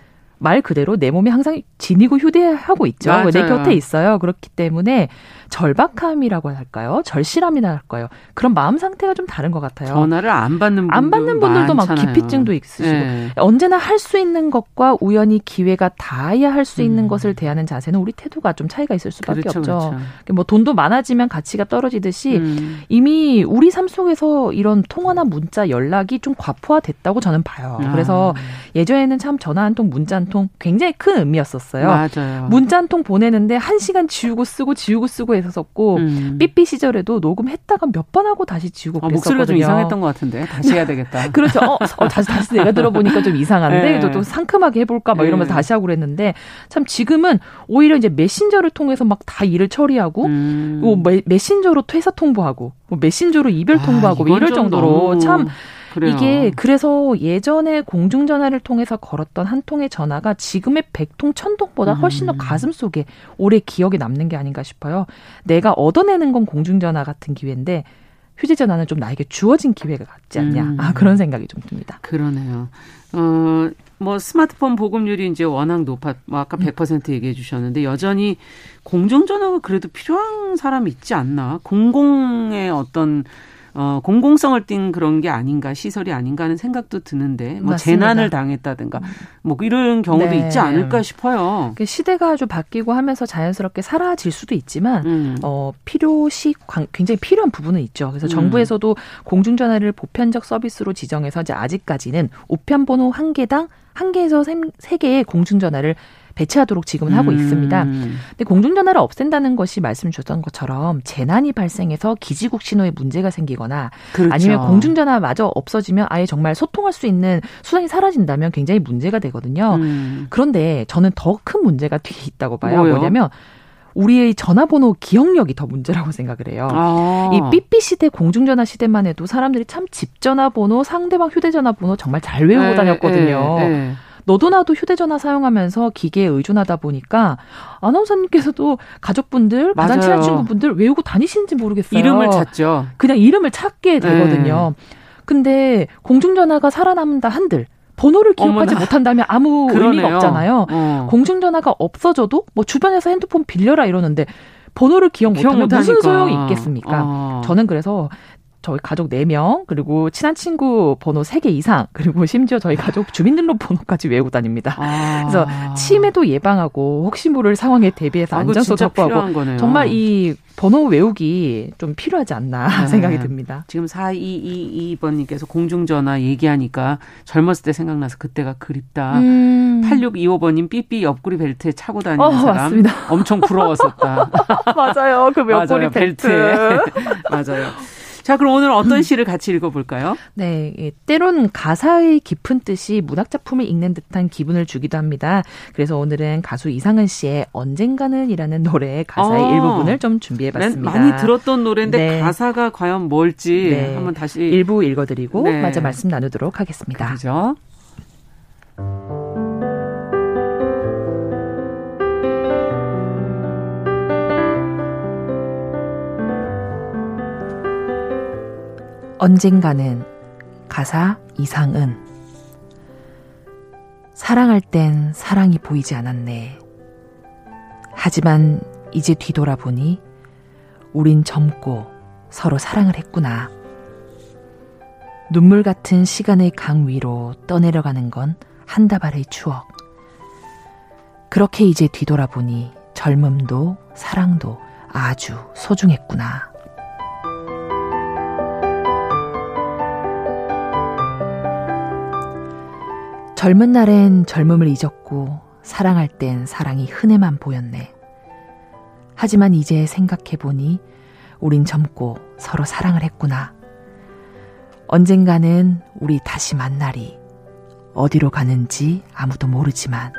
말 그대로 내 몸이 항상 지니고 휴대하고 있죠. 맞아요. 내 곁에 있어요. 그렇기 때문에 절박함이라고 할까요? 절실함이나 할까요? 그런 마음 상태가 좀 다른 것 같아요. 전화를 안 받는 안 받는 분들도 많잖아요. 막 기피증도 있으시고 네. 언제나 할 수 있는 것과 우연히 기회가 닿아야 할 수 있는 음. 것을 대하는 자세는 우리 태도가 좀 차이가 있을 수밖에 그렇죠, 없죠. 그렇죠. 뭐 돈도 많아지면 가치가 떨어지듯이 음. 이미 우리 삶 속에서 이런 통화나 문자 연락이 좀 과포화됐다고 저는 봐요. 아. 그래서 예전에는 참 전화 한 통, 문자 한 통 굉장히 큰 의미였었어요. 맞아요. 문자 한 통 보내는데 한 시간 지우고 쓰고 지우고 쓰고 했었고 음. 삐삐 시절에도 녹음했다가 몇 번 하고 다시 지우고 아, 그랬었거든요. 목소리가 좀 이상했던 것 같은데 다시 해야 되겠다. *laughs* 그렇죠. 어, 어, 다시 다시 내가 들어보니까 좀 이상한데 네. 또, 또 상큼하게 해볼까 막 이러면서 네. 다시 하고 그랬는데 참 지금은 오히려 이제 메신저를 통해서 막 다 일을 처리하고 음. 뭐 메신저로 퇴사 통보하고 뭐 메신저로 이별 아, 통보하고 아, 이럴 정도로 참 그래요. 이게 그래서 예전에 공중전화를 통해서 걸었던 한 통의 전화가 지금의 백통 천통보다 훨씬 더 음. 가슴 속에 오래 기억에 남는 게 아닌가 싶어요. 내가 얻어내는 건 공중전화 같은 기회인데 휴대전화는 좀 나에게 주어진 기회가 같지 않냐. 음. 아, 그런 생각이 좀 듭니다. 그러네요. 어, 뭐 스마트폰 보급률이 이제 워낙 높아, 뭐 아까 100% 음. 얘기해 주셨는데 여전히 공중전화가 그래도 필요한 사람이 있지 않나. 공공의 어떤 어, 공공성을 띈 그런 게 아닌가 시설이 아닌가 하는 생각도 드는데 뭐 맞습니다. 재난을 당했다든가 뭐 이런 경우도 네. 있지 않을까 싶어요. 그 시대가 좀 바뀌고 하면서 자연스럽게 사라질 수도 있지만 음. 어, 필요시 굉장히 필요한 부분은 있죠. 그래서 음. 정부에서도 공중전화를 보편적 서비스로 지정해서 이제 아직까지는 우편번호 한 개당 한 개에서 세 개의 공중전화를 배치하도록 지금은 하고 음. 있습니다. 근데 공중전화를 없앤다는 것이 말씀 주셨던 것처럼 재난이 발생해서 기지국 신호에 문제가 생기거나 그렇죠. 아니면 공중전화 마저 없어지면 아예 정말 소통할 수 있는 수단이 사라진다면 굉장히 문제가 되거든요. 음. 그런데 저는 더 큰 문제가 뒤에 있다고 봐요. 뭐요? 뭐냐면 우리의 전화번호 기억력이 더 문제라고 생각을 해요. 아. 이 삐삐 시대 공중전화 시대만 해도 사람들이 참 집 전화번호, 상대방 휴대전화 번호 정말 잘 외우고 에, 다녔거든요. 에, 에. 너도 나도 휴대전화 사용하면서 기계에 의존하다 보니까 아나운서님께서도 가족분들, 가장 친한 친구분들 외우고 다니시는지 모르겠어요. 이름을 찾죠. 그냥 이름을 찾게 되거든요. 네. 근데 공중전화가 살아남는다 한들 번호를 기억하지 어머나. 못한다면 아무 그러네요. 의미가 없잖아요. 어. 공중전화가 없어져도 뭐 주변에서 핸드폰 빌려라 이러는데 번호를 기억 못하면 무슨 소용이 있겠습니까? 어. 저는 그래서 저희 가족 4명, 그리고 친한 친구 번호 3개 이상, 그리고 심지어 저희 가족 주민등록 번호까지 외우고 다닙니다. 아. 그래서 치매도 예방하고 혹시 모를 상황에 대비해서 안전소 확보하고 정말 이 번호 외우기 좀 필요하지 않나 네. *laughs* 생각이 듭니다. 지금 4222번님께서 공중전화 얘기하니까 젊었을 때 생각나서 그때가 그립다. 음. 8625번님 삐삐 옆구리 벨트에 차고 다니는 어, 사람 맞습니다. 엄청 부러웠었다. *laughs* 맞아요. 그 옆구리 벨트. *laughs* 맞아요. 자, 그럼 오늘 어떤 음. 시를 같이 읽어볼까요? 네, 때론 가사의 깊은 뜻이 문학 작품을 읽는 듯한 기분을 주기도 합니다. 그래서 오늘은 가수 이상은 씨의 언젠가는이라는 노래의 가사의 아, 일부분을 좀 준비해봤습니다. 많이 들었던 노래인데 네. 가사가 과연 뭘지 네. 한번 다시 일부 읽어드리고 네. 마저 말씀 나누도록 하겠습니다. 그죠? 언젠가는 가사 이상은 사랑할 땐 사랑이 보이지 않았네. 하지만 이제 뒤돌아보니 우린 젊고 서로 사랑을 했구나. 눈물 같은 시간의 강 위로 떠내려가는 건 한 다발의 추억. 그렇게 이제 뒤돌아보니 젊음도 사랑도 아주 소중했구나. 젊은 날엔 젊음을 잊었고 사랑할 땐 사랑이 흔해만 보였네. 하지만 이제 생각해보니 우린 젊고 서로 사랑을 했구나. 언젠가는 우리 다시 만나리. 어디로 가는지 아무도 모르지만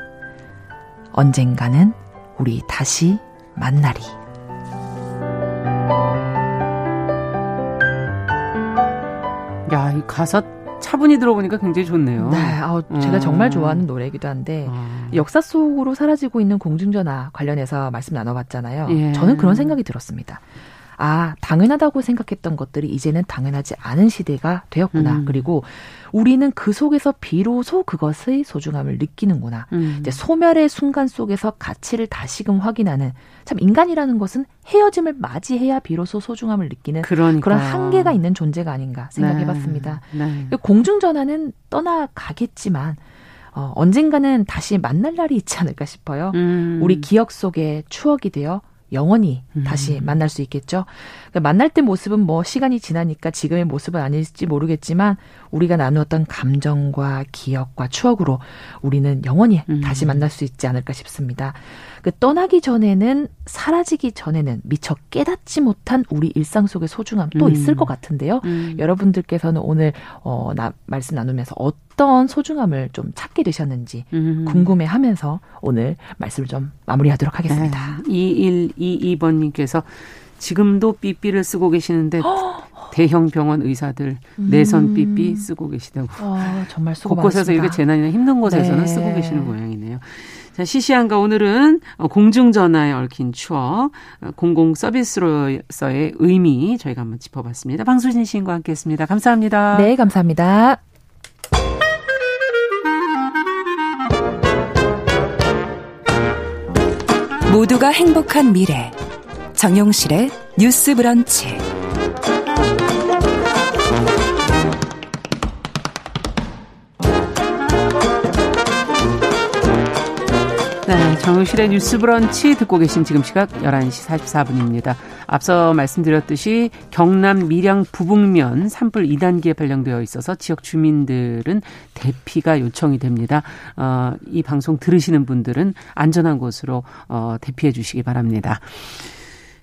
언젠가는 우리 다시 만나리. 야, 이 가사 차분히 들어보니까 굉장히 좋네요. 네, 어, 제가 정말 좋아하는 노래이기도 한데 어. 역사 속으로 사라지고 있는 공중전화 관련해서 말씀 나눠봤잖아요. 예. 저는 그런 생각이 들었습니다. 아, 당연하다고 생각했던 것들이 이제는 당연하지 않은 시대가 되었구나. 음. 그리고 우리는 그 속에서 비로소 그것의 소중함을 느끼는구나. 음. 이제 소멸의 순간 속에서 가치를 다시금 확인하는 참 인간이라는 것은 헤어짐을 맞이해야 비로소 소중함을 느끼는 그러니까. 그런 한계가 있는 존재가 아닌가 생각해 봤습니다. 네. 네. 그 공중전화는 떠나가겠지만 어, 언젠가는 다시 만날 날이 있지 않을까 싶어요. 음. 우리 기억 속에 추억이 되어 영원히 다시 음. 만날 수 있겠죠. 그러니까 만날 때 모습은 뭐 시간이 지나니까 지금의 모습은 아닐지 모르겠지만 우리가 나누었던 감정과 기억과 추억으로 우리는 영원히 음. 다시 만날 수 있지 않을까 싶습니다. 그 떠나기 전에는 사라지기 전에는 미처 깨닫지 못한 우리 일상 속의 소중함 또 음. 있을 것 같은데요. 음. 여러분들께서는 오늘 어, 나, 말씀 나누면서 어떤 소중함을 좀 찾게 되셨는지 음. 궁금해하면서 오늘 말씀을 좀 마무리하도록 하겠습니다. 네. 2122번님께서 지금도 삐삐를 쓰고 계시는데 대형 병원 의사들 음. 내선 삐삐 쓰고 계시다고. 아, 정말 수고 곳곳에서. 이렇게 재난이나 힘든 곳에서는 네. 쓰고 계시는 모양이네요. 자, 시시한가 오늘은 공중전화에 얽힌 추억, 공공 서비스로서의 의미 저희가 한번 짚어봤습니다. 방수진 시인과 함께 했습니다. 감사합니다. 네, 감사합니다. 모두가 행복한 미래 정용실의 뉴스 브런치 네, 정용실의 뉴스 브런치 듣고 계신 지금 시각 11시 44분입니다. 앞서 말씀드렸듯이 경남 밀양 부북면 산불 2단계에 발령되어 있어서 지역 주민들은 대피가 요청이 됩니다. 어, 이 방송 들으시는 분들은 안전한 곳으로 어, 대피해 주시기 바랍니다.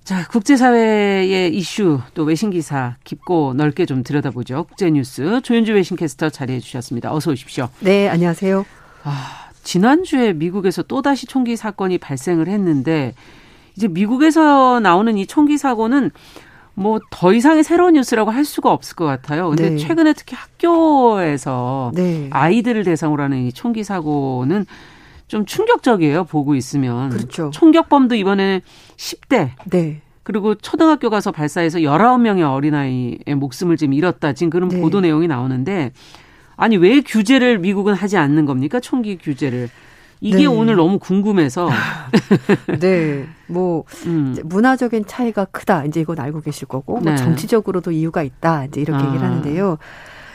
자, 국제사회의 이슈 또 외신 기사 깊고 넓게 좀 들여다보죠. 국제뉴스 조윤주 외신캐스터 자리해 주셨습니다. 어서 오십시오. 네, 안녕하세요. 아, 지난주에 미국에서 또다시 총기 사건이 발생을 했는데 이제 미국에서 나오는 이 총기 사고는 뭐 더 이상의 새로운 뉴스라고 할 수가 없을 것 같아요. 근데 네. 최근에 특히 학교에서 네. 아이들을 대상으로 하는 이 총기 사고는 좀 충격적이에요. 보고 있으면. 그렇죠. 총격범도 이번에 10대. 네. 그리고 초등학교 가서 발사해서 19명의 어린아이의 목숨을 지금 잃었다. 지금 그런 네. 보도 내용이 나오는데 아니 왜 규제를 미국은 하지 않는 겁니까? 총기 규제를. 이게 네. 오늘 너무 궁금해서. *laughs* 네. 뭐, 음. 문화적인 차이가 크다. 이제 이건 알고 계실 거고, 뭐 네. 뭐 정치적으로도 이유가 있다. 이제 이렇게 아. 얘기를 하는데요.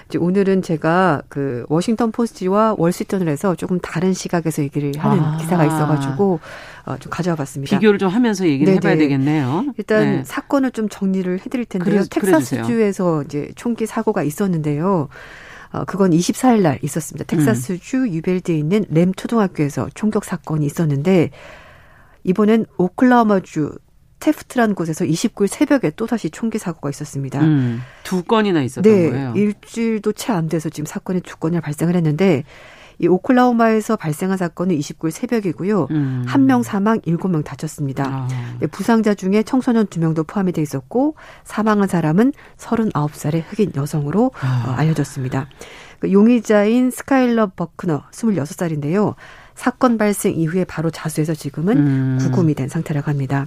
이제 오늘은 제가 그 워싱턴 포스트와 월스트리트에서 조금 다른 시각에서 얘기를 하는 아. 기사가 있어가지고 어, 좀 가져와 봤습니다. 비교를 좀 하면서 얘기를 네네. 해봐야 되겠네요. 일단 네. 사건을 좀 정리를 해드릴 텐데요. 그래, 텍사스주에서 이제 총기 사고가 있었는데요. 어, 그건 24일 날 있었습니다. 텍사스주 음. 유벨드에 있는 램 초등학교에서 총격 사건이 있었는데 이번엔 오클라호마주 테프트라는 곳에서 29일 새벽에 또다시 총기 사고가 있었습니다. 음, 두 건이나 있었던 네, 거예요. 일주일도 채 안 돼서 지금 사건이 두 건이 발생을 했는데 이 오클라호마에서 발생한 사건은 29일 새벽이고요. 음. 한명 사망, 7명 다쳤습니다. 아. 네, 부상자 중에 청소년 2명도 포함이 돼 있었고 사망한 사람은 39살의 흑인 여성으로 아. 어, 알려졌습니다. 그 용의자인 스카일러 버크너 26살인데요. 사건 발생 이후에 바로 자수해서 지금은 음. 구금이 된 상태라고 합니다.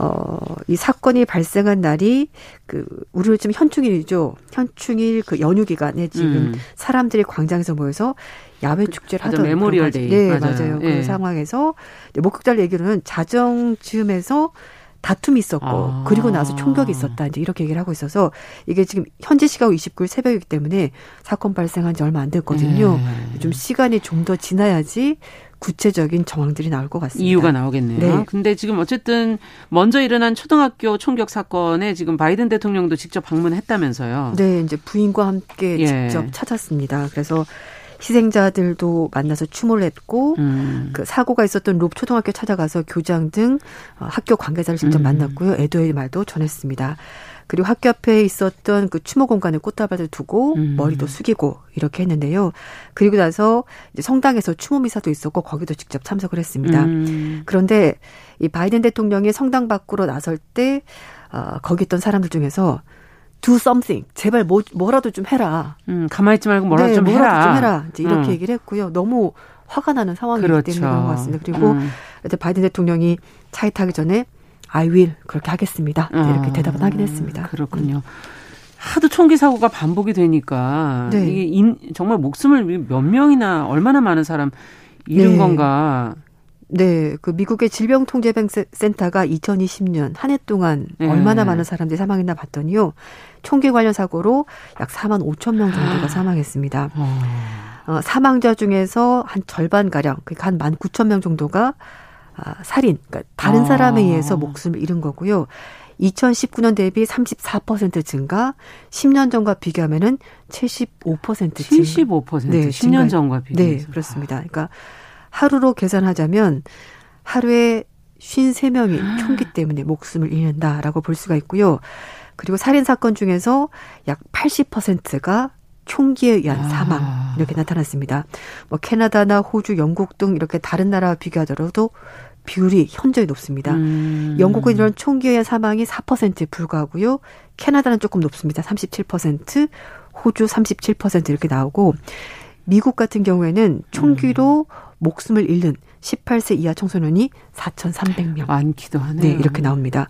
어, 이 사건이 발생한 날이 그 우리 요즘 현충일이죠. 현충일 그 연휴 기간에 지금 음. 사람들이 광장에서 모여서 야외 그 축제를 하던 Memorial Day. 네, 맞아요. 맞아요. 예. 그 상황에서 목격자들 얘기로는 자정 즈음에서 다툼이 있었고 아. 그리고 나서 총격이 있었다 이제 이렇게 얘기를 하고 있어서 이게 지금 현재 시각 29일 새벽이기 때문에 사건 발생한 지 얼마 안 됐거든요. 네. 좀 시간이 좀 더 지나야지 구체적인 정황들이 나올 것 같습니다. 이유가 나오겠네요. 네. 근데 지금 어쨌든 먼저 일어난 초등학교 총격 사건에 지금 바이든 대통령도 직접 방문했다면서요. 네, 이제 부인과 함께 예. 직접 찾았습니다. 그래서 희생자들도 만나서 추모를 했고 음. 그 사고가 있었던 롭 초등학교 찾아가서 교장 등 어, 학교 관계자를 직접 음. 만났고요. 애도의 말도 전했습니다. 그리고 학교 앞에 있었던 그 추모 공간에 꽃다발을 두고 음. 머리도 숙이고 이렇게 했는데요. 그리고 나서 이제 성당에서 추모 미사도 있었고 거기도 직접 참석을 했습니다. 음. 그런데 이 바이든 대통령이 성당 밖으로 나설 때 어, 거기 있던 사람들 중에서 do something. 제발 뭐, 뭐라도 좀 해라. 음, 가만히 있지 말고 뭐라도 네, 좀 뭐라도 해라. 좀 해라. 이제 이렇게 음. 얘기를 했고요. 너무 화가 나는 상황이기 그렇죠. 때문에 그런 것 같습니다. 그리고 음. 바이든 대통령이 차에 타기 전에 I will 그렇게 하겠습니다. 네, 이렇게 아, 대답은 하긴 했습니다. 그렇군요. 하도 총기 사고가 반복이 되니까 네. 이게 인, 정말 목숨을 몇 명이나 얼마나 많은 사람 잃은 네. 건가 네, 그 미국의 질병통제센터가 2020년 한 해 동안 네. 얼마나 많은 사람들이 사망했나 봤더니요. 총기 관련 사고로 약 4만 5천 명 정도가 아. 사망했습니다. 어. 어, 사망자 중에서 한 절반 가량, 그러니까 한 1만 9천 명 정도가 아, 살인, 그러니까 다른 사람에 아. 의해서 목숨을 잃은 거고요. 2019년 대비 34% 증가, 10년 전과 비교하면은 75% 증가. 75%. 네, 10년 전과 비교해서. 네, 그렇습니다. 그러니까 하루로 계산하자면 하루에 53명이 총기 때문에 목숨을 잃는다라고 볼 수가 있고요. 그리고 살인 사건 중에서 약 80%가 총기에 의한 아. 사망 이렇게 나타났습니다. 뭐 캐나다나 호주, 영국 등 이렇게 다른 나라와 비교하더라도 비율이 현저히 높습니다. 음. 영국은 이런 총기에 의한 사망이 4%에 불과하고요. 캐나다는 조금 높습니다. 37%, 호주 37% 이렇게 나오고 미국 같은 경우에는 총기로 음. 목숨을 잃는 18세 이하 청소년이 4,300명. 많기도 하네요. 네, 이렇게 나옵니다.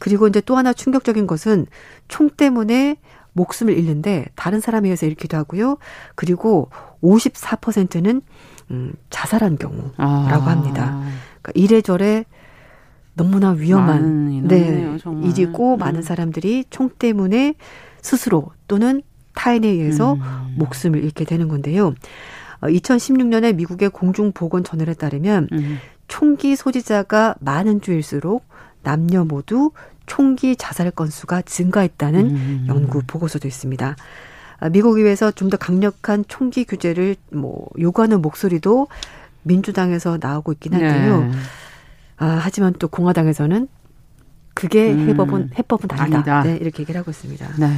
그리고 이제 또 하나 충격적인 것은 총 때문에 목숨을 잃는데 다른 사람에 의해서 잃기도 하고요. 그리고 54%는 음, 자살한 경우라고 아. 합니다. 그러니까 이래저래 너무나 위험한 네, 일이고 음. 많은 사람들이 총 때문에 스스로 또는 타인에 의해서 음. 목숨을 잃게 되는 건데요. 2016년에 어, 미국의 공중보건전널에 따르면 음. 총기 소지자가 많은 주일수록 남녀 모두 총기 자살 건수가 증가했다는 음. 연구 보고서도 있습니다. 아, 미국 의회에서 좀 더 강력한 총기 규제를 뭐 요구하는 목소리도 민주당에서 나오고 있긴 한데요. 네. 아, 하지만 또 공화당에서는 그게 음. 해법은 해법은 아니다. 아니다. 네, 이렇게 얘기를 하고 있습니다. 네.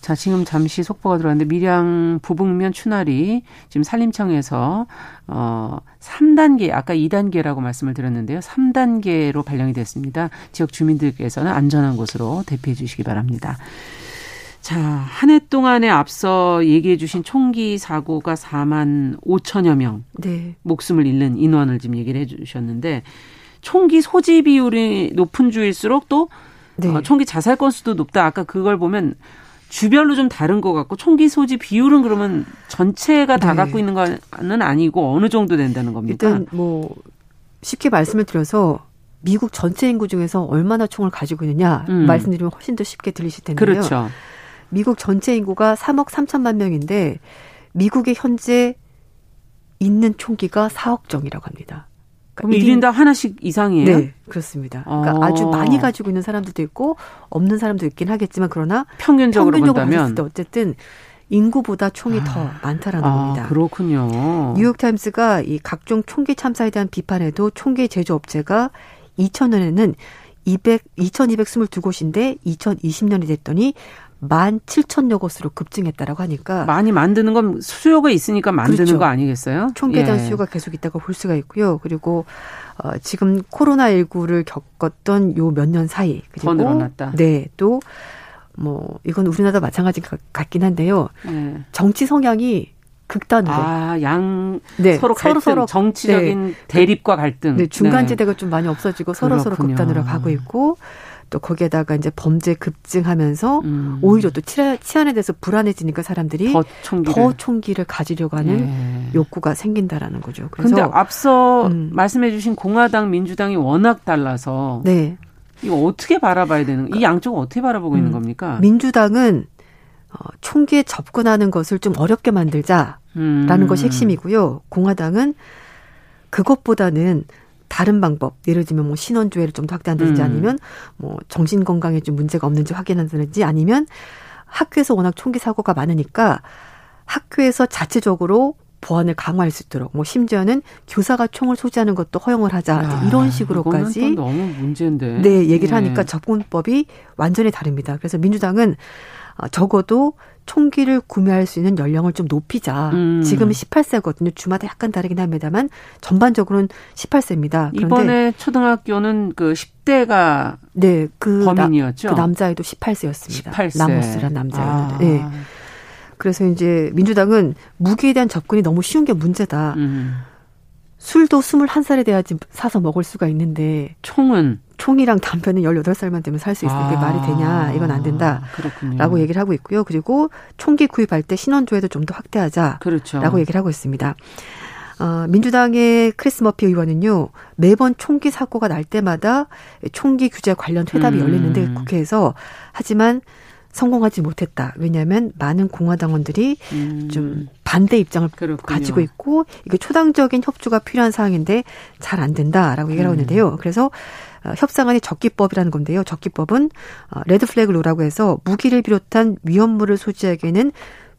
자, 지금 잠시 속보가 들어왔는데 밀양 부북면 추날이 지금 산림청에서 어 3단계 아까 2단계라고 말씀을 드렸는데요. 3단계로 발령이 됐습니다. 지역 주민들께서는 안전한 곳으로 대피해 주시기 바랍니다. 자, 한 해 동안에 앞서 얘기해 주신 총기 사고가 4만 5천여 명 네. 목숨을 잃는 인원을 지금 얘기를 해 주셨는데 총기 소지 비율이 높은 주일수록 또 네. 어, 총기 자살 건수도 높다. 아까 그걸 보면 주별로 좀 다른 것 같고 총기 소지 비율은 그러면 전체가 다 네. 갖고 있는 거는 아니고 어느 정도 된다는 겁니까? 일단 뭐 쉽게 말씀을 드려서 미국 전체 인구 중에서 얼마나 총을 가지고 있느냐 음. 말씀드리면 훨씬 더 쉽게 들리실 텐데요. 그렇죠. 미국 전체 인구가 3억 3천만 명인데 미국에 현재 있는 총기가 4억 정이라고 합니다. 그럼 1인 당 하나씩 이상이에요? 네, 그렇습니다. 그러니까 어. 아주 많이 가지고 있는 사람들도 있고 없는 사람도 있긴 하겠지만 그러나 평균적으로, 평균적으로 본다면 때 어쨌든 인구보다 총이 아. 더 많다라는 아, 겁니다. 그렇군요. 뉴욕 타임스가 이 각종 총기 참사에 대한 비판에도 총기 제조업체가 2000년에는 200, 2222곳인데 2020년이 됐더니 17,000여 곳으로 급증했다라고 하니까 많이 만드는 건 수요가 있으니까 만드는 그렇죠. 거 아니겠어요? 총계단 예. 수요가 계속 있다고 볼 수가 있고요. 그리고 어, 지금 코로나 19를 겪었던 요 몇 년 사이 그리고 더 늘어났다. 네, 또 뭐 이건 우리나라도 마찬가지 같긴 한데요. 예. 정치 성향이 극단으로. 아, 양 네, 서로 갈등, 서로, 서로 정치적인 네, 대립과 갈등. 네, 중간 지대가 네. 좀 많이 없어지고 서로 서로 극단으로 가고 있고 또 거기에다가 이제 범죄 급증하면서 음. 오히려 또 치안에 대해서 불안해지니까 사람들이 더 총기를, 더 총기를 가지려고 하는 네. 욕구가 생긴다라는 거죠. 그래서 근데 앞서 음. 말씀해주신 공화당, 민주당이 워낙 달라서 네. 이거 어떻게 바라봐야 되는? 이 양쪽은 어떻게 바라보고 음. 있는 겁니까? 민주당은 어, 총기에 접근하는 것을 좀 어렵게 만들자라는 음. 것이 핵심이고요. 공화당은 그것보다는 다른 방법, 예를 들면 뭐 신원조회를 좀 더 확대한다든지 음. 아니면 뭐 정신 건강에 좀 문제가 없는지 확인한다든지 아니면 학교에서 워낙 총기 사고가 많으니까 학교에서 자체적으로 보안을 강화할 수 있도록 뭐 심지어는 교사가 총을 소지하는 것도 허용을 하자 야, 이런 식으로까지 너무 문제인데 네 얘기를 네. 하니까 접근법이 완전히 다릅니다. 그래서 민주당은 어, 적어도 총기를 구매할 수 있는 연령을 좀 높이자. 음. 지금은 18세거든요. 주마다 약간 다르긴 합니다만 전반적으로는 18세입니다. 이번에 초등학교는 그 10대가 네, 그 범인이었죠. 나, 그 남자애도 18세였습니다. 18세. 라모스란 남자애도. 아. 네. 그래서 이제 민주당은 무기에 대한 접근이 너무 쉬운 게 문제다. 음. 술도 21살에 돼야지 사서 먹을 수가 있는데 총은 총이랑 담배는 18살만 되면 살 수 있을 때 아, 말이 되냐 이건 안 된다. 그렇군요. 라고 얘기를 하고 있고요. 그리고 총기 구입할 때 신원조회도 좀 더 확대하자. 그렇죠. 라고 얘기를 하고 있습니다. 어, 민주당의 크리스 머피 의원은요, 매번 총기 사고가 날 때마다 총기 규제 관련 회담이 음. 열렸는데 국회에서 하지만 성공하지 못했다. 왜냐하면 많은 공화당원들이 음. 좀 반대 입장을 그렇군요. 가지고 있고 이게 초당적인 협조가 필요한 사항인데 잘 안 된다라고 얘기를 하고 음. 있는데요. 그래서 어, 협상안이 적기법이라는 건데요. 적기법은 어, red flag law라고 해서 무기를 비롯한 위험물을 소지하기에는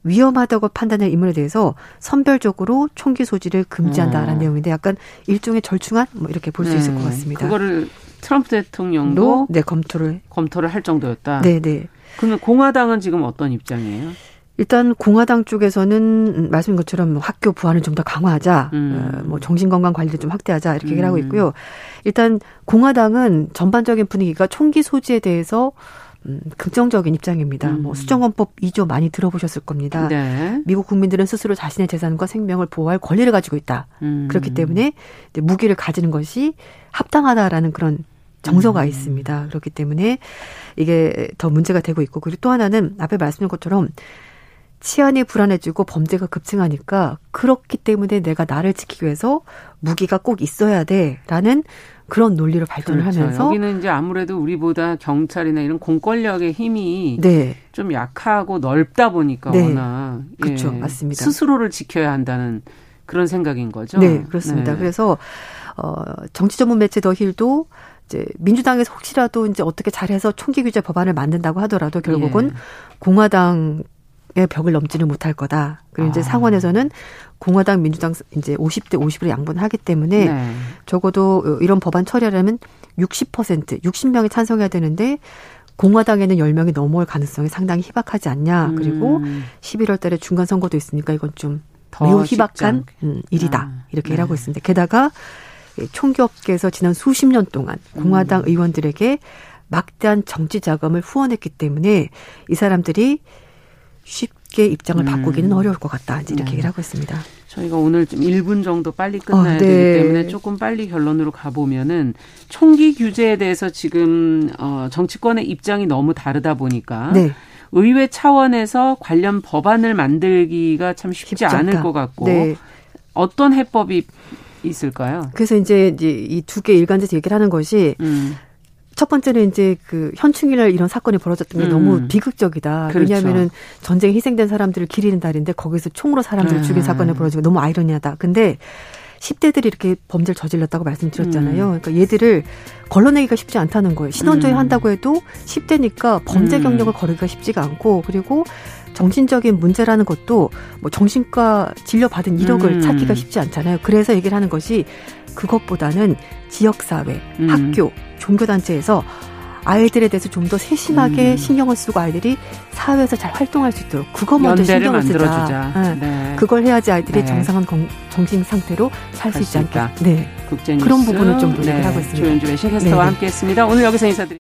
위험하다고 판단할 인물에 대해서 선별적으로 총기 소지를 금지한다라는 어. 내용인데 약간 일종의 절충안 뭐 이렇게 볼수 네. 있을 것 같습니다. 그거를 트럼프 대통령도 네 검토를 검토를 할 정도였다. 네, 네. 그러면 공화당은 지금 어떤 입장이에요? 일단 공화당 쪽에서는 말씀인 것처럼 학교 부안을 좀 더 강화하자, 음. 어, 뭐 정신건강 관리를 좀 확대하자 이렇게 얘기를 하고 음. 있고요. 일단 공화당은 전반적인 분위기가 총기 소지에 대해서 음, 긍정적인 입장입니다. 음. 뭐 수정헌법 2조 많이 들어보셨을 겁니다. 네. 미국 국민들은 스스로 자신의 재산과 생명을 보호할 권리를 가지고 있다. 음. 그렇기 때문에 무기를 가지는 것이 합당하다라는 그런 정서가 음. 있습니다. 그렇기 때문에 이게 더 문제가 되고 있고 그리고 또 하나는 앞에 말씀드린 것처럼 치안이 불안해지고 범죄가 급증하니까 그렇기 때문에 내가 나를 지키기 위해서 무기가 꼭 있어야 돼라는 그런 논리로 발전을 그렇죠. 하면서 여기는 이제 아무래도 우리보다 경찰이나 이런 공권력의 힘이 네. 좀 약하고 넓다 보니까 네. 워낙 그렇죠 예. 맞습니다 스스로를 지켜야 한다는 그런 생각인 거죠. 네 그렇습니다. 네. 그래서 어 정치 전문 매체 더 힐도 이제 민주당에서 혹시라도 이제 어떻게 잘해서 총기 규제 법안을 만든다고 하더라도 결국은 예. 공화당 의 벽을 넘지는 못할 거다. 그리고 아. 이제 상원에서는 공화당, 민주당 이제 50대 50으로 양분을 하기 때문에 네. 적어도 이런 법안 처리하려면 60% 60명이 찬성해야 되는데 공화당에는 10명이 넘어올 가능성이 상당히 희박하지 않냐. 음. 그리고 11월 달에 중간 선거도 있으니까 이건 좀 매우 희박한 음, 일이다. 아. 이렇게 네. 일하고 있습니다. 게다가 총기업계에서 지난 수십 년 동안 공화당 음. 의원들에게 막대한 정치 자금을 후원했기 때문에 이 사람들이 쉽게 입장을 음. 바꾸기는 어려울 것 같다. 이제 이렇게 네. 얘기를 하고 있습니다. 저희가 오늘 좀 1분 정도 빨리 끝나야 어, 네. 되기 때문에 조금 빨리 결론으로 가보면은 총기 규제에 대해서 지금 어 정치권의 입장이 너무 다르다 보니까 네. 의회 차원에서 관련 법안을 만들기가 참 쉽지, 않을 것 같고 네. 어떤 해법이 있을까요? 그래서 이제 이두개 일관돼서 얘기를 하는 것이 음. 첫 번째는 이제 그 현충일날 이런 사건이 벌어졌던 게 음. 너무 비극적이다. 그렇죠. 왜냐하면은 전쟁에 희생된 사람들을 기리는 달인데 거기서 총으로 사람들을 음. 죽인 사건이 벌어지고 너무 아이러니하다. 근데 10대들이 이렇게 범죄를 저질렀다고 말씀드렸잖아요. 음. 그러니까 얘들을 걸러내기가 쉽지 않다는 거예요. 신원조회 음. 한다고 해도 10대니까 범죄 음. 경력을 거르기가 쉽지가 않고 그리고 정신적인 문제라는 것도 뭐 정신과 진료 받은 이력을 음. 찾기가 쉽지 않잖아요. 그래서 얘기를 하는 것이 그것보다는 지역사회, 음. 학교, 종교단체에서 아이들에 대해서 좀 더 세심하게 음. 신경을 쓰고 아이들이 사회에서 잘 활동할 수 있도록 그거 먼저 신경을 쓰자. 네. 네. 그걸 해야지 아이들이 네. 정상한 정신 상태로 살 수 있지 않다. 네. 국제 그런 부분을 좀 노력을 네. 하고 있습니다. 조윤주 외신캐스터와 함께했습니다. 오늘 여기서 인사드립니다.